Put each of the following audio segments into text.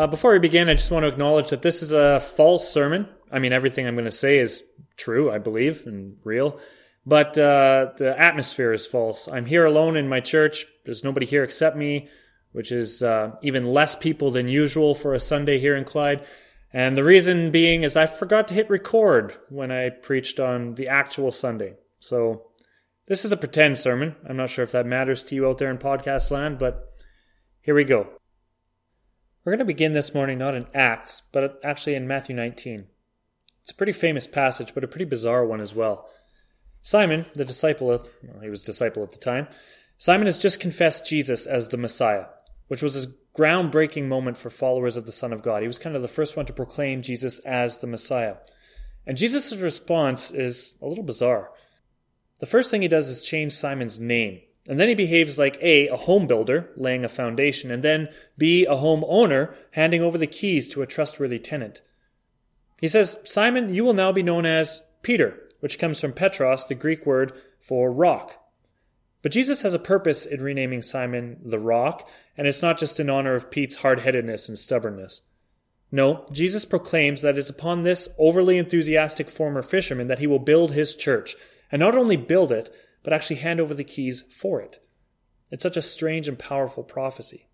Uh, before we begin, I just want to acknowledge that this is a false sermon. I mean, everything I'm going to say is true, I believe, and real. But uh, the atmosphere is false. I'm here alone in my church. There's nobody here except me, which is uh, even less people than usual for a Sunday here in Clyde. And the reason being is I forgot to hit record when I preached on the actual Sunday. So this is a pretend sermon. I'm not sure if that matters to you out there in podcast land, but here we go. We're going to begin this morning not in Acts, but actually in Matthew 19. It's a pretty famous passage, but a pretty bizarre one as well. Simon, the disciple of, well, he was disciple at the time, Simon has just confessed Jesus as the Messiah, which was a groundbreaking moment for followers of the Son of God. He was kind of the first one to proclaim Jesus as the Messiah. And Jesus' response is a little bizarre. The first thing he does is change Simon's name. And then he behaves like A, a home builder, laying a foundation, and then B, a home owner, handing over the keys to a trustworthy tenant. He says, Simon, you will now be known as Peter, which comes from Petros, the Greek word for rock. But Jesus has a purpose in renaming Simon the Rock, and it's not just in honor of Pete's hard headedness and stubbornness. No, Jesus proclaims that it's upon this overly enthusiastic former fisherman that he will build his church, and not only build it, but actually hand over the keys for it. It's such a strange and powerful prophecy.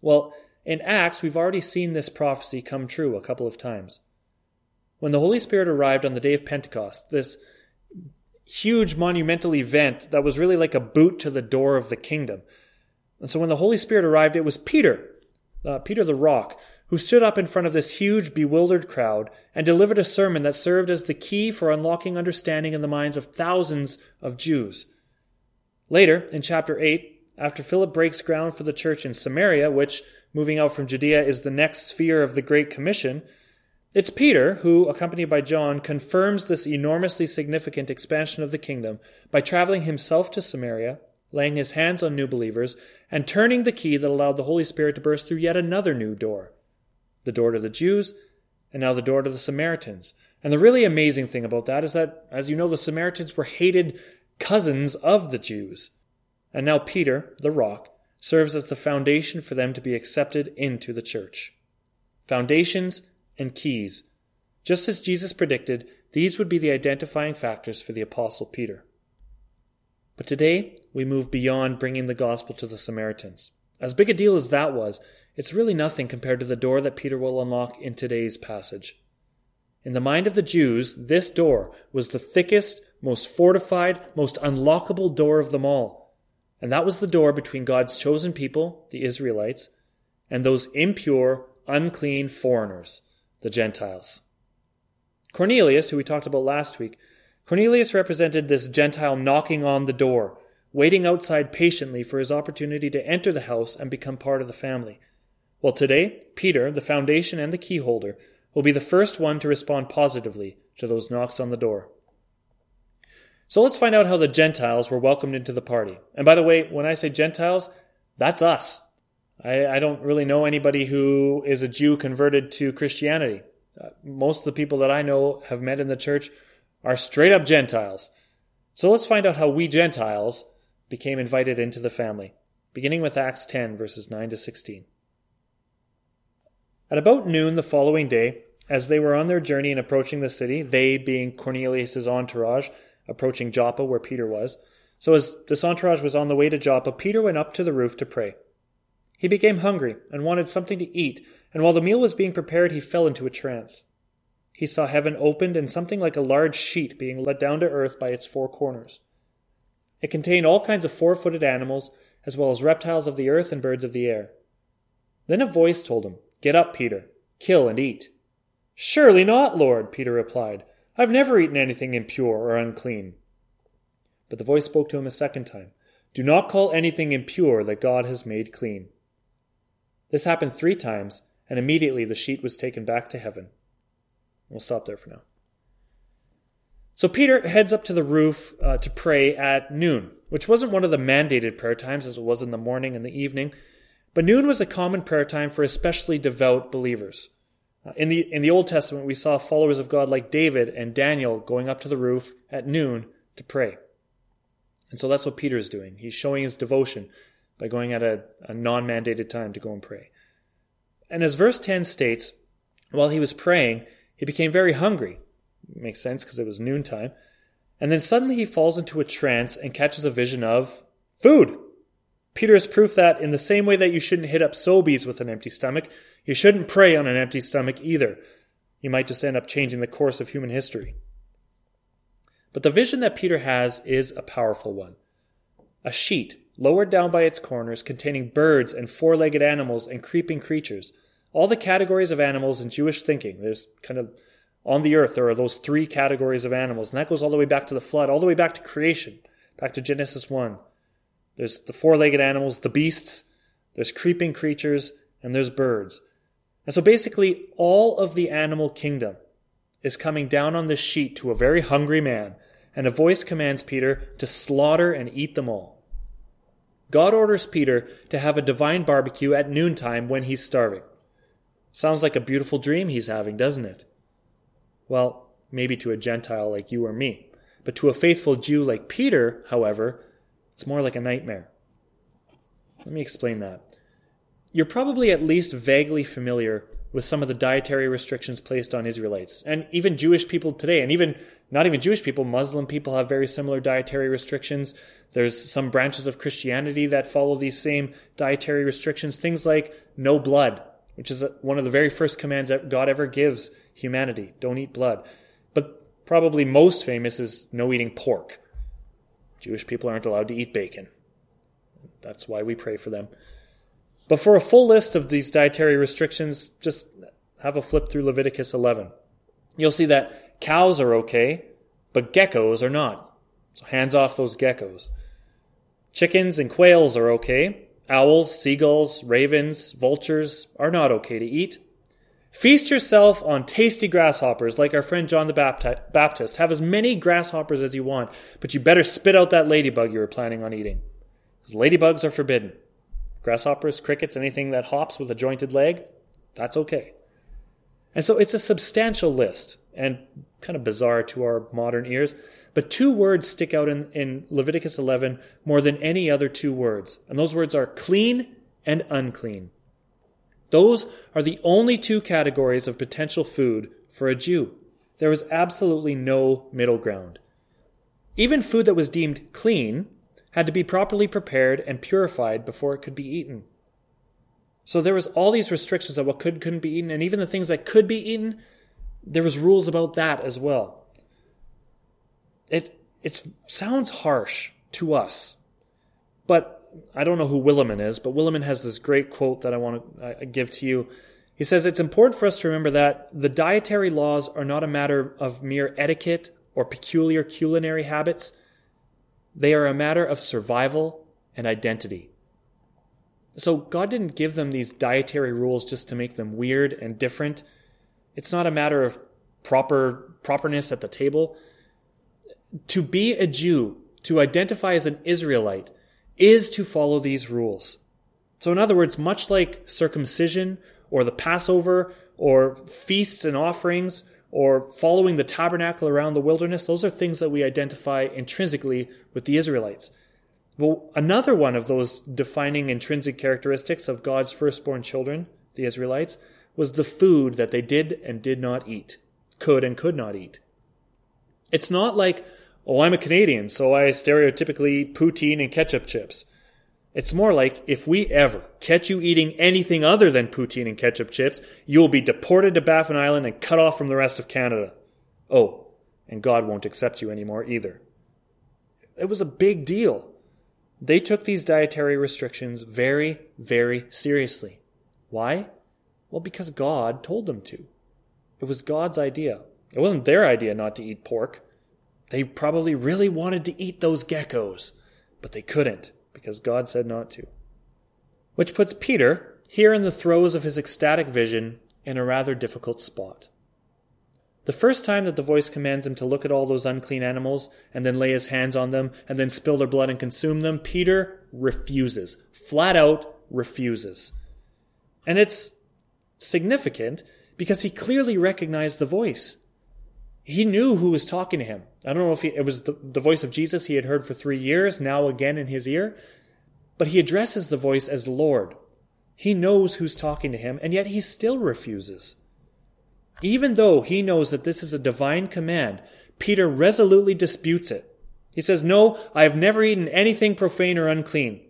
Well, in Acts, we've already seen this prophecy come true a couple of times. When the Holy Spirit arrived on the day of Pentecost, this huge monumental event that was really like a boot to the door of the kingdom. And so when the Holy Spirit arrived, it was Peter, uh, Peter the rock, who stood up in front of this huge, bewildered crowd and delivered a sermon that served as the key for unlocking understanding in the minds of thousands of Jews. Later, in chapter 8, after Philip breaks ground for the church in Samaria, which, moving out from Judea, is the next sphere of the Great Commission, it's Peter who, accompanied by John, confirms this enormously significant expansion of the kingdom by traveling himself to Samaria, laying his hands on new believers, and turning the key that allowed the Holy Spirit to burst through yet another new door the door to the Jews, and now the door to the Samaritans. And the really amazing thing about that is that, as you know, the Samaritans were hated cousins of the Jews. And now Peter, the rock, serves as the foundation for them to be accepted into the church. Foundations and keys. Just as Jesus predicted, these would be the identifying factors for the Apostle Peter. But today, we move beyond bringing the gospel to the Samaritans. As big a deal as that was, it's really nothing compared to the door that Peter will unlock in today's passage. In the mind of the Jews, this door was the thickest, most fortified, most unlockable door of them all. And that was the door between God's chosen people, the Israelites, and those impure, unclean foreigners, the Gentiles. Cornelius, who we talked about last week, Cornelius represented this Gentile knocking on the door, waiting outside patiently for his opportunity to enter the house and become part of the family. Well, today, Peter, the foundation and the key holder, will be the first one to respond positively to those knocks on the door. So let's find out how the Gentiles were welcomed into the party. And by the way, when I say Gentiles, that's us. I, I don't really know anybody who is a Jew converted to Christianity. Uh, most of the people that I know have met in the church are straight up Gentiles. So let's find out how we Gentiles became invited into the family, beginning with Acts 10, verses 9 to 16. At about noon the following day, as they were on their journey and approaching the city, they being Cornelius's entourage, approaching Joppa where Peter was. So as this entourage was on the way to Joppa, Peter went up to the roof to pray. He became hungry and wanted something to eat, and while the meal was being prepared, he fell into a trance. He saw heaven opened and something like a large sheet being let down to earth by its four corners. It contained all kinds of four footed animals, as well as reptiles of the earth and birds of the air. Then a voice told him, Get up, Peter, kill and eat. Surely not, Lord, Peter replied. I've never eaten anything impure or unclean. But the voice spoke to him a second time Do not call anything impure that God has made clean. This happened three times, and immediately the sheet was taken back to heaven. We'll stop there for now. So Peter heads up to the roof uh, to pray at noon, which wasn't one of the mandated prayer times as it was in the morning and the evening, but noon was a common prayer time for especially devout believers. Uh, in the in the Old Testament, we saw followers of God like David and Daniel going up to the roof at noon to pray. And so that's what Peter is doing. He's showing his devotion by going at a, a non mandated time to go and pray. And as verse 10 states, while he was praying, he became very hungry. Makes sense because it was noontime. And then suddenly he falls into a trance and catches a vision of food. Peter is proof that in the same way that you shouldn't hit up Sobeys with an empty stomach, you shouldn't pray on an empty stomach either. You might just end up changing the course of human history. But the vision that Peter has is a powerful one. A sheet, lowered down by its corners, containing birds and four legged animals and creeping creatures. All the categories of animals in Jewish thinking. There's kind of on the earth, there are those three categories of animals, and that goes all the way back to the flood, all the way back to creation, back to Genesis 1. There's the four legged animals, the beasts, there's creeping creatures, and there's birds. And so basically, all of the animal kingdom is coming down on this sheet to a very hungry man, and a voice commands Peter to slaughter and eat them all. God orders Peter to have a divine barbecue at noontime when he's starving. Sounds like a beautiful dream he's having, doesn't it? Well, maybe to a Gentile like you or me. But to a faithful Jew like Peter, however, it's more like a nightmare. Let me explain that. You're probably at least vaguely familiar with some of the dietary restrictions placed on Israelites. And even Jewish people today, and even not even Jewish people, Muslim people have very similar dietary restrictions. There's some branches of Christianity that follow these same dietary restrictions. Things like no blood, which is one of the very first commands that God ever gives humanity don't eat blood. But probably most famous is no eating pork. Jewish people aren't allowed to eat bacon. That's why we pray for them. But for a full list of these dietary restrictions, just have a flip through Leviticus 11. You'll see that cows are okay, but geckos are not. So hands off those geckos. Chickens and quails are okay. Owls, seagulls, ravens, vultures are not okay to eat. Feast yourself on tasty grasshoppers like our friend John the Baptist. Have as many grasshoppers as you want, but you better spit out that ladybug you were planning on eating. Because ladybugs are forbidden. Grasshoppers, crickets, anything that hops with a jointed leg, that's okay. And so it's a substantial list and kind of bizarre to our modern ears. But two words stick out in, in Leviticus 11 more than any other two words. And those words are clean and unclean. Those are the only two categories of potential food for a Jew. There was absolutely no middle ground. Even food that was deemed clean had to be properly prepared and purified before it could be eaten. So there was all these restrictions on what could couldn't be eaten, and even the things that could be eaten, there was rules about that as well. It it sounds harsh to us, but I don't know who Willimon is, but Willimon has this great quote that I want to uh, give to you. He says it's important for us to remember that the dietary laws are not a matter of mere etiquette or peculiar culinary habits. They are a matter of survival and identity. So God didn't give them these dietary rules just to make them weird and different. It's not a matter of proper properness at the table. To be a Jew, to identify as an Israelite, is to follow these rules. So, in other words, much like circumcision or the Passover or feasts and offerings or following the tabernacle around the wilderness, those are things that we identify intrinsically with the Israelites. Well, another one of those defining intrinsic characteristics of God's firstborn children, the Israelites, was the food that they did and did not eat, could and could not eat. It's not like, oh, I'm a Canadian, so I stereotypically eat poutine and ketchup chips. It's more like if we ever catch you eating anything other than poutine and ketchup chips, you'll be deported to Baffin Island and cut off from the rest of Canada. Oh, and God won't accept you anymore either. It was a big deal. They took these dietary restrictions very, very seriously. Why? Well, because God told them to. It was God's idea. It wasn't their idea not to eat pork. They probably really wanted to eat those geckos, but they couldn't because God said not to. Which puts Peter, here in the throes of his ecstatic vision, in a rather difficult spot. The first time that the voice commands him to look at all those unclean animals and then lay his hands on them and then spill their blood and consume them, Peter refuses. Flat out refuses. And it's significant because he clearly recognized the voice. He knew who was talking to him. I don't know if he, it was the, the voice of Jesus he had heard for three years, now again in his ear, but he addresses the voice as Lord. He knows who's talking to him, and yet he still refuses. Even though he knows that this is a divine command, Peter resolutely disputes it. He says, No, I have never eaten anything profane or unclean.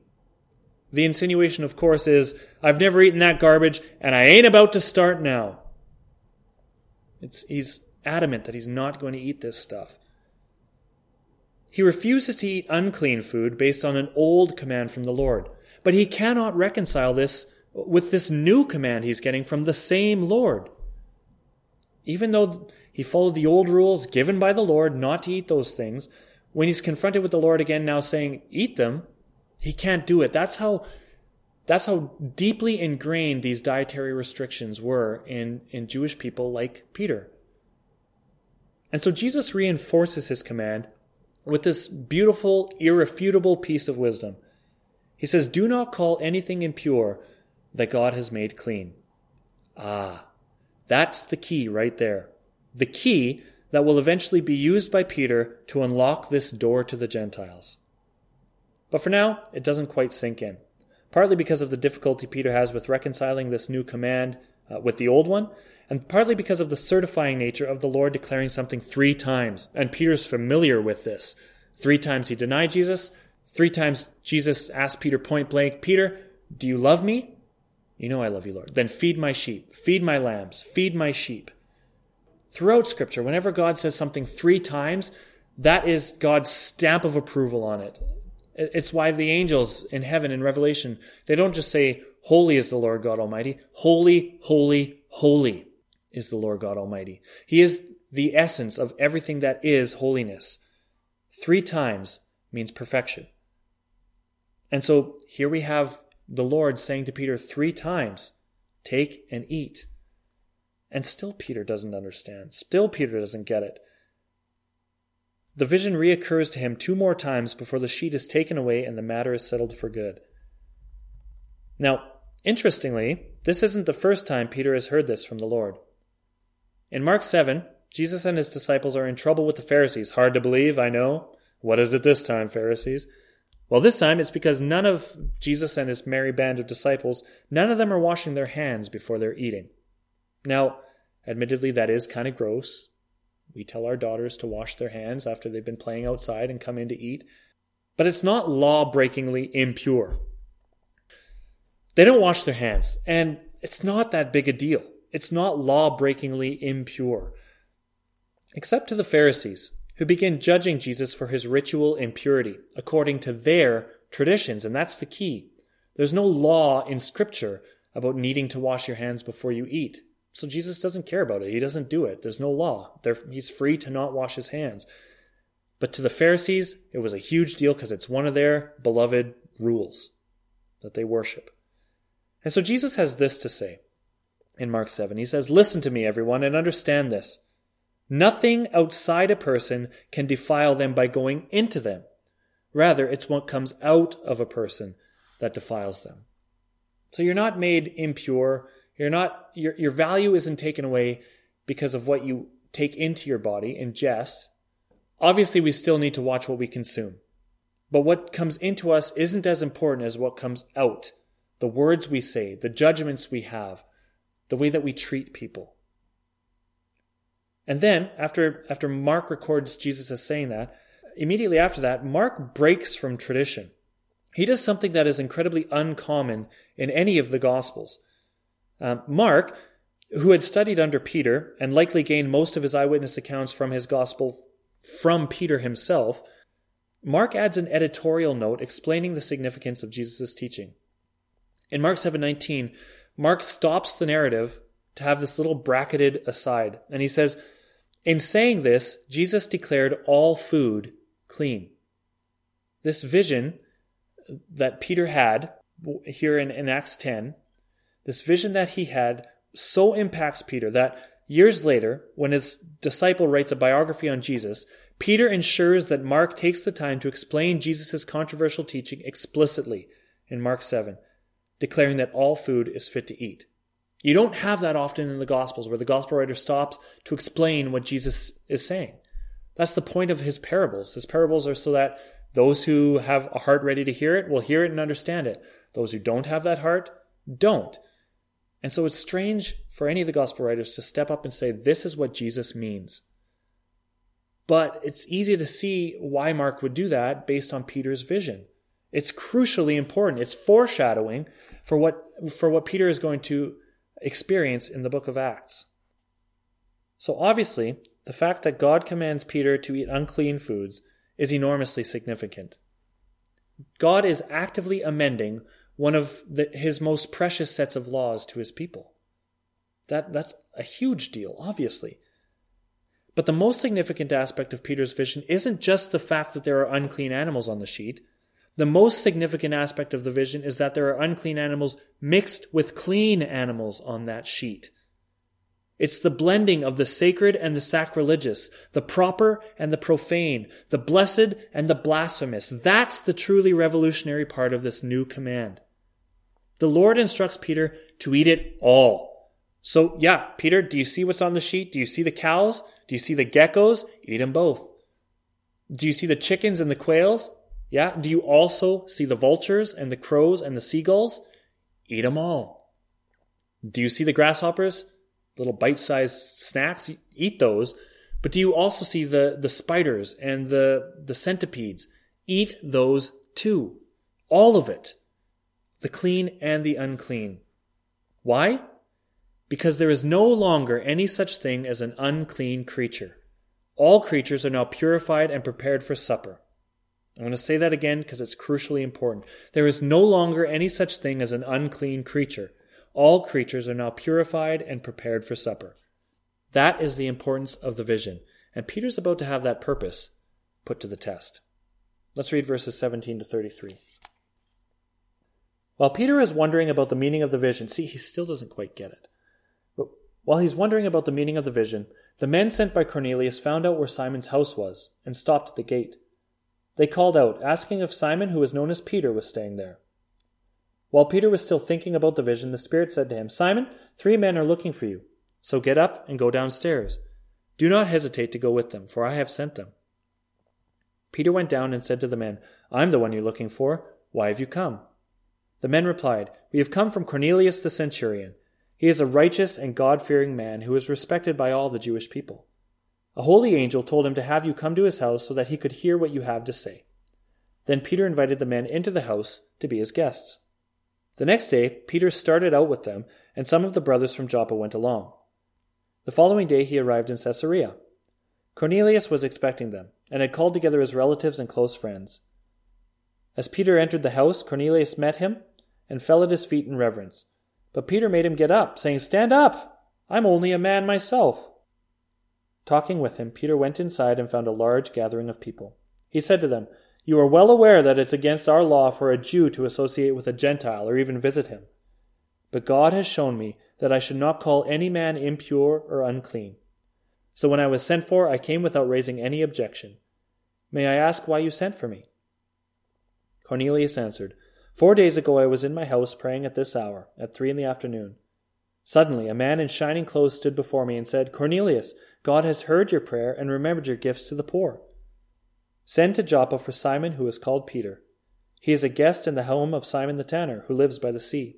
The insinuation, of course, is, I've never eaten that garbage, and I ain't about to start now. It's, he's adamant that he's not going to eat this stuff. He refuses to eat unclean food based on an old command from the Lord. But he cannot reconcile this with this new command he's getting from the same Lord. Even though he followed the old rules given by the Lord not to eat those things, when he's confronted with the Lord again now saying, eat them, he can't do it. That's how that's how deeply ingrained these dietary restrictions were in, in Jewish people like Peter. And so Jesus reinforces his command with this beautiful, irrefutable piece of wisdom. He says, Do not call anything impure that God has made clean. Ah, that's the key right there. The key that will eventually be used by Peter to unlock this door to the Gentiles. But for now, it doesn't quite sink in. Partly because of the difficulty Peter has with reconciling this new command uh, with the old one, and partly because of the certifying nature of the Lord declaring something three times. And Peter's familiar with this. Three times he denied Jesus. Three times Jesus asked Peter point blank, Peter, do you love me? You know I love you, Lord. Then feed my sheep, feed my lambs, feed my sheep. Throughout Scripture, whenever God says something three times, that is God's stamp of approval on it. It's why the angels in heaven in Revelation, they don't just say, Holy is the Lord God Almighty. Holy, holy, holy is the Lord God Almighty. He is the essence of everything that is holiness. Three times means perfection. And so here we have the Lord saying to Peter three times, Take and eat. And still Peter doesn't understand. Still Peter doesn't get it. The vision reoccurs to him two more times before the sheet is taken away and the matter is settled for good. Now, interestingly, this isn't the first time Peter has heard this from the Lord. In Mark 7, Jesus and his disciples are in trouble with the Pharisees. Hard to believe, I know. What is it this time, Pharisees? Well, this time it's because none of Jesus and his merry band of disciples, none of them are washing their hands before they're eating. Now, admittedly, that is kind of gross. We tell our daughters to wash their hands after they've been playing outside and come in to eat. But it's not law breakingly impure. They don't wash their hands, and it's not that big a deal. It's not law breakingly impure. Except to the Pharisees, who begin judging Jesus for his ritual impurity according to their traditions, and that's the key. There's no law in Scripture about needing to wash your hands before you eat. So Jesus doesn't care about it. He doesn't do it. There's no law. he's free to not wash his hands. But to the Pharisees, it was a huge deal because it's one of their beloved rules that they worship. And so Jesus has this to say in Mark 7. He says, Listen to me, everyone, and understand this. Nothing outside a person can defile them by going into them. Rather, it's what comes out of a person that defiles them. So you're not made impure you're not your your value isn't taken away because of what you take into your body, ingest. Obviously, we still need to watch what we consume. But what comes into us isn't as important as what comes out. The words we say, the judgments we have, the way that we treat people. And then, after, after Mark records Jesus as saying that, immediately after that, Mark breaks from tradition. He does something that is incredibly uncommon in any of the Gospels. Uh, Mark, who had studied under Peter and likely gained most of his eyewitness accounts from his gospel from Peter himself, Mark adds an editorial note explaining the significance of Jesus' teaching. In Mark 7:19, Mark stops the narrative to have this little bracketed aside, and he says, "In saying this, Jesus declared all food clean." This vision that Peter had here in, in Acts 10 this vision that he had so impacts Peter that years later, when his disciple writes a biography on Jesus, Peter ensures that Mark takes the time to explain Jesus' controversial teaching explicitly in Mark 7, declaring that all food is fit to eat. You don't have that often in the Gospels where the Gospel writer stops to explain what Jesus is saying. That's the point of his parables. His parables are so that those who have a heart ready to hear it will hear it and understand it. Those who don't have that heart, don't. And so it's strange for any of the gospel writers to step up and say, this is what Jesus means. But it's easy to see why Mark would do that based on Peter's vision. It's crucially important. It's foreshadowing for what, for what Peter is going to experience in the book of Acts. So obviously, the fact that God commands Peter to eat unclean foods is enormously significant. God is actively amending one of the, his most precious sets of laws to his people. That, that's a huge deal, obviously. But the most significant aspect of Peter's vision isn't just the fact that there are unclean animals on the sheet. The most significant aspect of the vision is that there are unclean animals mixed with clean animals on that sheet. It's the blending of the sacred and the sacrilegious, the proper and the profane, the blessed and the blasphemous. That's the truly revolutionary part of this new command. The Lord instructs Peter to eat it all. So, yeah, Peter, do you see what's on the sheet? Do you see the cows? Do you see the geckos? Eat them both. Do you see the chickens and the quails? Yeah. Do you also see the vultures and the crows and the seagulls? Eat them all. Do you see the grasshoppers? Little bite sized snacks? Eat those. But do you also see the, the spiders and the, the centipedes? Eat those too. All of it the clean and the unclean. Why? Because there is no longer any such thing as an unclean creature. All creatures are now purified and prepared for supper. I'm going to say that again because it's crucially important. There is no longer any such thing as an unclean creature. All creatures are now purified and prepared for supper. That is the importance of the vision, and Peter's about to have that purpose put to the test. Let's read verses 17 to 33. While Peter is wondering about the meaning of the vision, see, he still doesn't quite get it. But while he's wondering about the meaning of the vision, the men sent by Cornelius found out where Simon's house was and stopped at the gate. They called out, asking if Simon, who was known as Peter, was staying there. While Peter was still thinking about the vision, the Spirit said to him, Simon, three men are looking for you. So get up and go downstairs. Do not hesitate to go with them, for I have sent them. Peter went down and said to the men, I'm the one you're looking for. Why have you come? The men replied, We have come from Cornelius the centurion. He is a righteous and God fearing man who is respected by all the Jewish people. A holy angel told him to have you come to his house so that he could hear what you have to say. Then Peter invited the men into the house to be his guests. The next day, Peter started out with them, and some of the brothers from Joppa went along. The following day, he arrived in Caesarea. Cornelius was expecting them, and had called together his relatives and close friends. As Peter entered the house, Cornelius met him and fell at his feet in reverence. But Peter made him get up, saying, Stand up! I'm only a man myself. Talking with him, Peter went inside and found a large gathering of people. He said to them, You are well aware that it's against our law for a Jew to associate with a Gentile or even visit him. But God has shown me that I should not call any man impure or unclean. So when I was sent for, I came without raising any objection. May I ask why you sent for me? Cornelius answered, Four days ago I was in my house praying at this hour, at three in the afternoon. Suddenly a man in shining clothes stood before me and said, Cornelius, God has heard your prayer and remembered your gifts to the poor. Send to Joppa for Simon, who is called Peter. He is a guest in the home of Simon the tanner, who lives by the sea.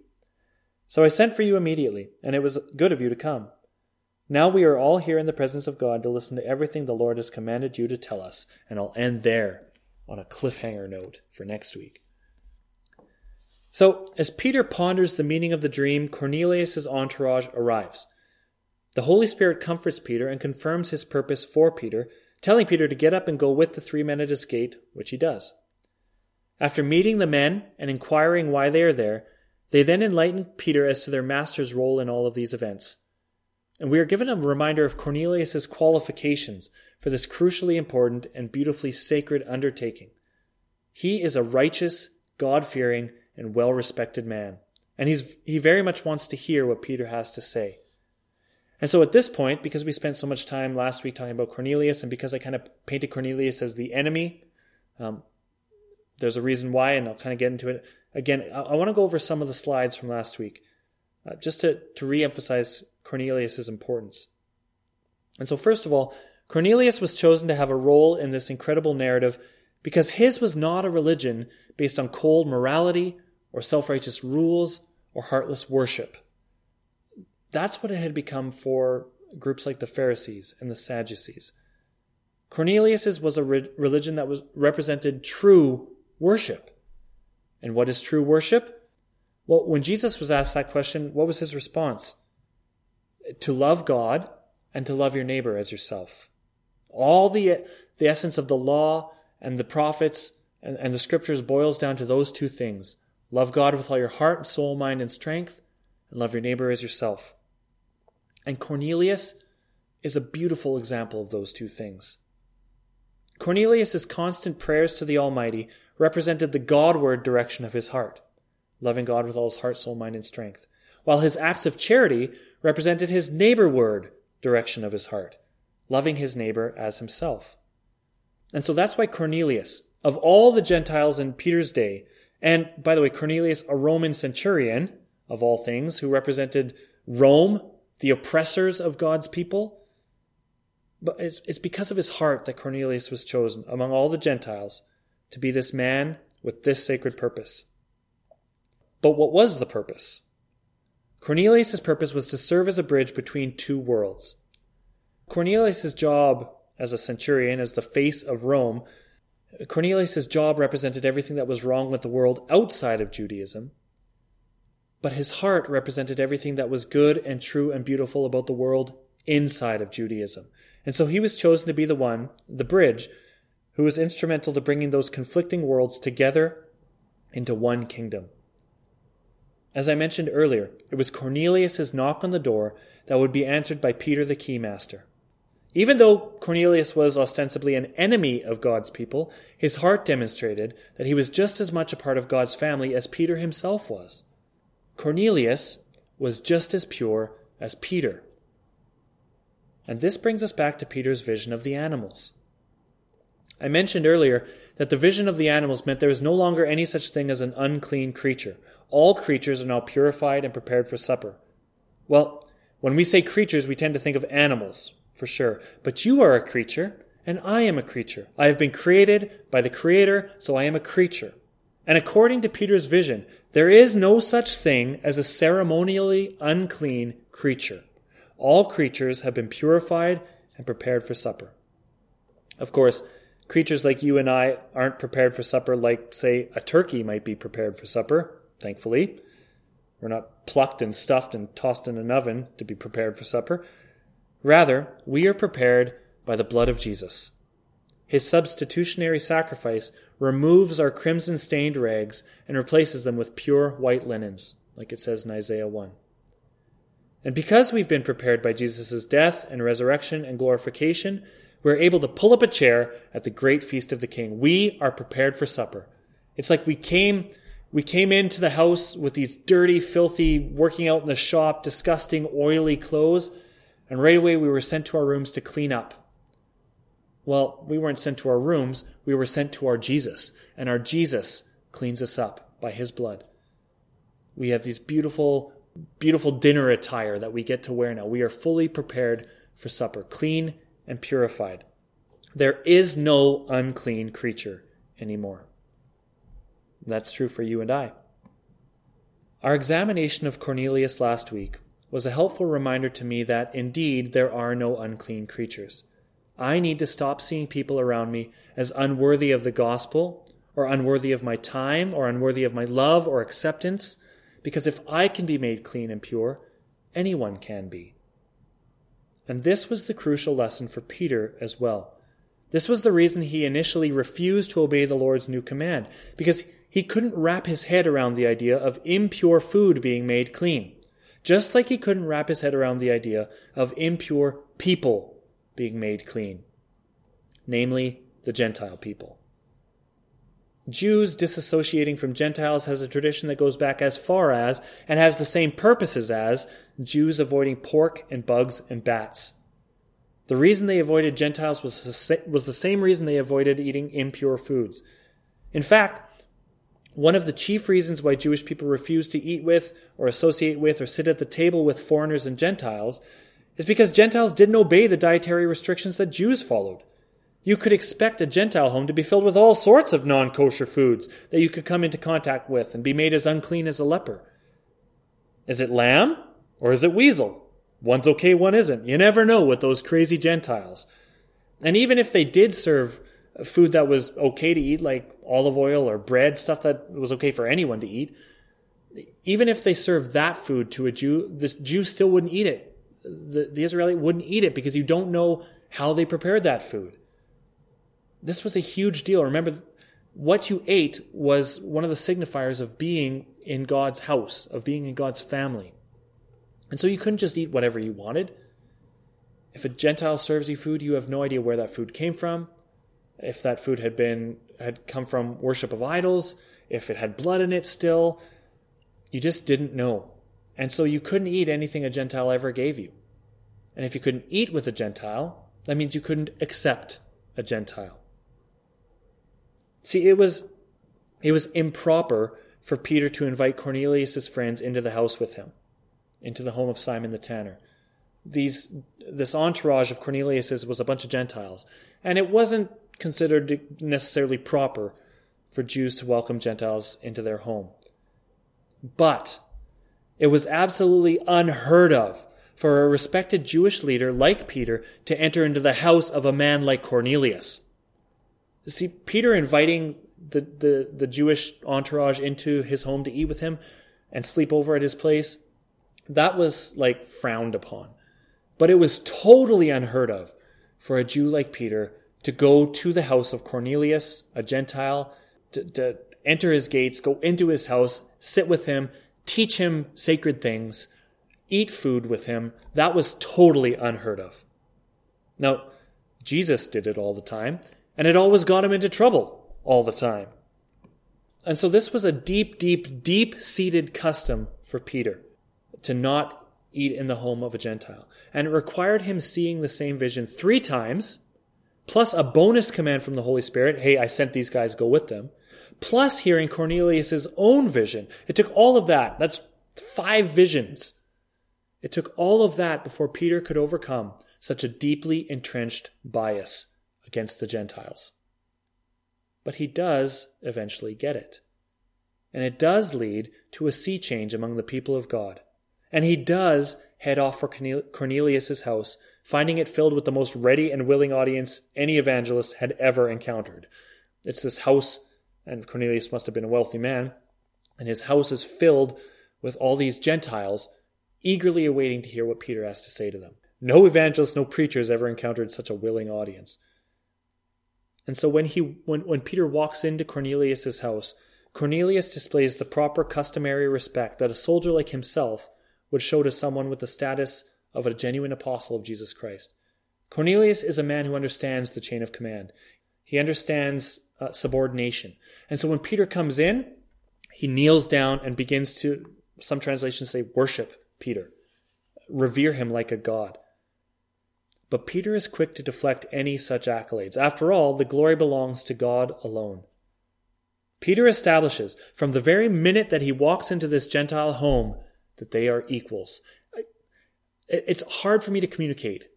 So I sent for you immediately, and it was good of you to come. Now we are all here in the presence of God to listen to everything the Lord has commanded you to tell us, and I'll end there on a cliffhanger note for next week. So, as Peter ponders the meaning of the dream, Cornelius' entourage arrives. The Holy Spirit comforts Peter and confirms his purpose for Peter, telling Peter to get up and go with the three men at his gate, which he does. After meeting the men and inquiring why they are there, they then enlighten Peter as to their master's role in all of these events. And we are given a reminder of Cornelius' qualifications for this crucially important and beautifully sacred undertaking. He is a righteous, God fearing, and well respected man. And he's, he very much wants to hear what Peter has to say. And so at this point, because we spent so much time last week talking about Cornelius, and because I kind of painted Cornelius as the enemy, um, there's a reason why, and I'll kind of get into it. Again, I, I want to go over some of the slides from last week, uh, just to, to re-emphasize Cornelius' importance. And so first of all, Cornelius was chosen to have a role in this incredible narrative because his was not a religion based on cold morality or self righteous rules or heartless worship. That's what it had become for groups like the Pharisees and the Sadducees. Cornelius's was a re- religion that was represented true worship. And what is true worship? Well, when Jesus was asked that question, what was his response? To love God and to love your neighbor as yourself. All the, the essence of the law and the prophets and, and the scriptures boils down to those two things. Love God with all your heart, soul, mind, and strength, and love your neighbor as yourself. And Cornelius is a beautiful example of those two things. Cornelius's constant prayers to the Almighty represented the Godward direction of his heart, loving God with all his heart, soul, mind, and strength, while his acts of charity represented his neighborward direction of his heart, loving his neighbor as himself. And so that's why Cornelius, of all the Gentiles in Peter's day, and by the way, Cornelius, a Roman centurion of all things, who represented Rome, the oppressors of God's people, but it's, it's because of his heart that Cornelius was chosen among all the Gentiles to be this man with this sacred purpose. But what was the purpose? Cornelius' purpose was to serve as a bridge between two worlds. Cornelius' job as a centurion, as the face of Rome, Cornelius' job represented everything that was wrong with the world outside of Judaism, but his heart represented everything that was good and true and beautiful about the world inside of Judaism. And so he was chosen to be the one, the bridge, who was instrumental to bringing those conflicting worlds together into one kingdom. As I mentioned earlier, it was Cornelius' knock on the door that would be answered by Peter the keymaster. Even though Cornelius was ostensibly an enemy of God's people, his heart demonstrated that he was just as much a part of God's family as Peter himself was. Cornelius was just as pure as Peter. And this brings us back to Peter's vision of the animals. I mentioned earlier that the vision of the animals meant there is no longer any such thing as an unclean creature. All creatures are now purified and prepared for supper. Well, when we say creatures, we tend to think of animals, for sure. But you are a creature, and I am a creature. I have been created by the Creator, so I am a creature. And according to Peter's vision, there is no such thing as a ceremonially unclean creature. All creatures have been purified and prepared for supper. Of course, creatures like you and I aren't prepared for supper like, say, a turkey might be prepared for supper, thankfully. We're not plucked and stuffed and tossed in an oven to be prepared for supper. Rather, we are prepared by the blood of Jesus. His substitutionary sacrifice removes our crimson stained rags and replaces them with pure white linens, like it says in Isaiah 1. And because we've been prepared by Jesus' death and resurrection and glorification, we're able to pull up a chair at the great feast of the King. We are prepared for supper. It's like we came we came into the house with these dirty, filthy, working out in the shop, disgusting, oily clothes, and right away we were sent to our rooms to clean up. Well, we weren't sent to our rooms, we were sent to our Jesus, and our Jesus cleans us up by his blood. We have these beautiful, beautiful dinner attire that we get to wear now. We are fully prepared for supper, clean and purified. There is no unclean creature anymore. That's true for you and I. Our examination of Cornelius last week was a helpful reminder to me that indeed there are no unclean creatures. I need to stop seeing people around me as unworthy of the gospel, or unworthy of my time, or unworthy of my love or acceptance, because if I can be made clean and pure, anyone can be. And this was the crucial lesson for Peter as well. This was the reason he initially refused to obey the Lord's new command, because he couldn't wrap his head around the idea of impure food being made clean, just like he couldn't wrap his head around the idea of impure people being made clean, namely the Gentile people. Jews disassociating from Gentiles has a tradition that goes back as far as and has the same purposes as Jews avoiding pork and bugs and bats. The reason they avoided Gentiles was the, was the same reason they avoided eating impure foods. In fact, one of the chief reasons why Jewish people refuse to eat with, or associate with, or sit at the table with foreigners and Gentiles is because Gentiles didn't obey the dietary restrictions that Jews followed. You could expect a Gentile home to be filled with all sorts of non kosher foods that you could come into contact with and be made as unclean as a leper. Is it lamb or is it weasel? One's okay, one isn't. You never know with those crazy Gentiles. And even if they did serve food that was okay to eat, like olive oil or bread, stuff that was okay for anyone to eat, even if they served that food to a Jew, the Jew still wouldn't eat it. The, the Israeli wouldn't eat it because you don't know how they prepared that food. This was a huge deal. Remember, what you ate was one of the signifiers of being in God's house, of being in God's family. And so you couldn't just eat whatever you wanted. If a Gentile serves you food, you have no idea where that food came from. If that food had been had come from worship of idols, if it had blood in it still, you just didn't know. And so you couldn't eat anything a Gentile ever gave you. And if you couldn't eat with a Gentile, that means you couldn't accept a Gentile. See, it was it was improper for Peter to invite Cornelius' friends into the house with him, into the home of Simon the tanner. These this entourage of Cornelius's was a bunch of Gentiles, and it wasn't considered necessarily proper for Jews to welcome Gentiles into their home. But it was absolutely unheard of for a respected Jewish leader like Peter to enter into the house of a man like Cornelius. See, Peter inviting the, the, the Jewish entourage into his home to eat with him and sleep over at his place, that was like frowned upon. But it was totally unheard of for a Jew like Peter to go to the house of Cornelius, a Gentile, to, to enter his gates, go into his house, sit with him, teach him sacred things, eat food with him. That was totally unheard of. Now, Jesus did it all the time and it always got him into trouble all the time. And so this was a deep, deep, deep seated custom for Peter to not eat in the home of a Gentile. And it required him seeing the same vision three times, plus a bonus command from the Holy Spirit hey, I sent these guys, go with them, plus hearing Cornelius' own vision. It took all of that. That's five visions. It took all of that before Peter could overcome such a deeply entrenched bias against the Gentiles. But he does eventually get it. And it does lead to a sea change among the people of God. And he does head off for Cornelius's house, finding it filled with the most ready and willing audience any evangelist had ever encountered. It's this house, and Cornelius must have been a wealthy man, and his house is filled with all these Gentiles eagerly awaiting to hear what Peter has to say to them. No evangelist, no preacher has ever encountered such a willing audience. And so when he when, when Peter walks into Cornelius's house, Cornelius displays the proper customary respect that a soldier like himself would show to someone with the status of a genuine apostle of Jesus Christ. Cornelius is a man who understands the chain of command. He understands uh, subordination. And so when Peter comes in, he kneels down and begins to, some translations say, worship Peter, revere him like a god. But Peter is quick to deflect any such accolades. After all, the glory belongs to God alone. Peter establishes from the very minute that he walks into this Gentile home that they are equals. It's hard for me to communicate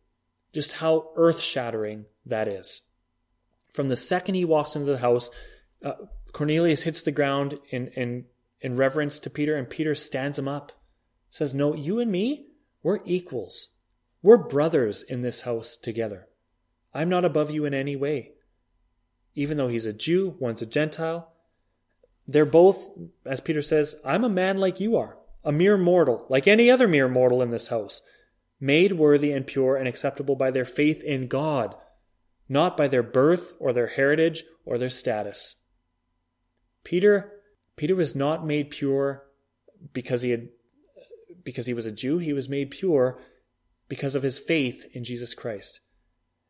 just how earth shattering that is. From the second he walks into the house, uh, Cornelius hits the ground in, in, in reverence to Peter, and Peter stands him up, says, No, you and me, we're equals. We're brothers in this house together. I'm not above you in any way. Even though he's a Jew, one's a Gentile, they're both, as Peter says, I'm a man like you are, a mere mortal, like any other mere mortal in this house, made worthy and pure and acceptable by their faith in God, not by their birth or their heritage or their status. Peter, Peter was not made pure because he had because he was a Jew, he was made pure because of his faith in Jesus Christ.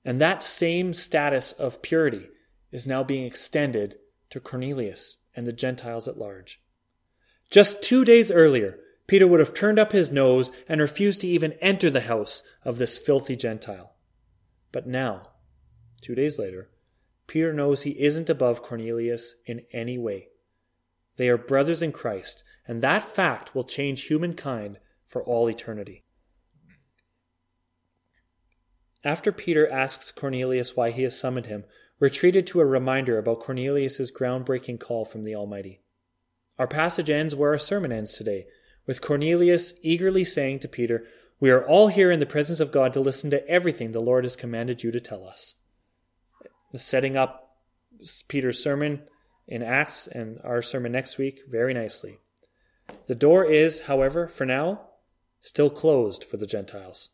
And that same status of purity is now being extended to Cornelius and the Gentiles at large. Just two days earlier, Peter would have turned up his nose and refused to even enter the house of this filthy Gentile. But now, two days later, Peter knows he isn't above Cornelius in any way. They are brothers in Christ, and that fact will change humankind for all eternity. After Peter asks Cornelius why he has summoned him, we're treated to a reminder about Cornelius's groundbreaking call from the Almighty. Our passage ends where our sermon ends today, with Cornelius eagerly saying to Peter, We are all here in the presence of God to listen to everything the Lord has commanded you to tell us. Setting up Peter's sermon in Acts and our sermon next week very nicely. The door is, however, for now, still closed for the Gentiles.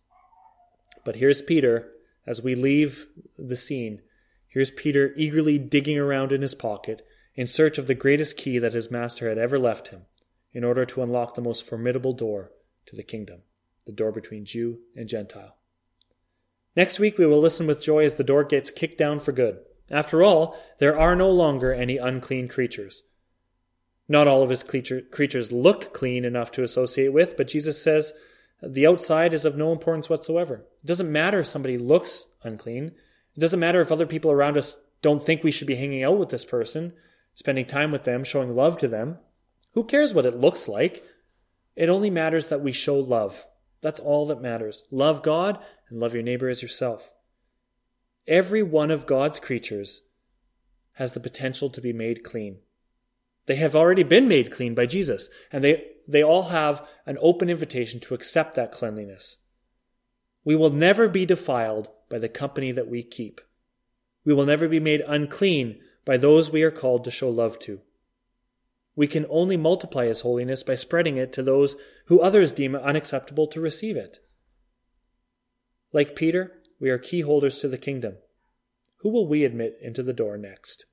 But here's Peter as we leave the scene. Here's Peter eagerly digging around in his pocket in search of the greatest key that his master had ever left him in order to unlock the most formidable door to the kingdom, the door between Jew and Gentile. Next week, we will listen with joy as the door gets kicked down for good. After all, there are no longer any unclean creatures. Not all of his creatures look clean enough to associate with, but Jesus says the outside is of no importance whatsoever. It doesn't matter if somebody looks unclean. It doesn't matter if other people around us don't think we should be hanging out with this person, spending time with them, showing love to them. Who cares what it looks like? It only matters that we show love. That's all that matters. Love God and love your neighbor as yourself. Every one of God's creatures has the potential to be made clean. They have already been made clean by Jesus, and they, they all have an open invitation to accept that cleanliness. We will never be defiled by the company that we keep. We will never be made unclean by those we are called to show love to. We can only multiply His holiness by spreading it to those who others deem unacceptable to receive it. Like Peter, we are key holders to the kingdom. Who will we admit into the door next?